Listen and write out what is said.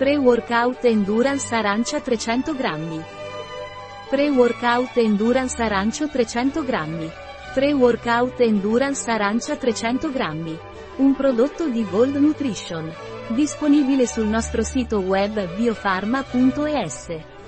Pre-Workout Endurance Arancia 300 grammi. Pre-Workout Endurance Arancio 300 grammi. Pre-Workout Endurance Arancia 300 grammi. Un prodotto di Gold Nutrition. Disponibile sul nostro sito web biofarma.es.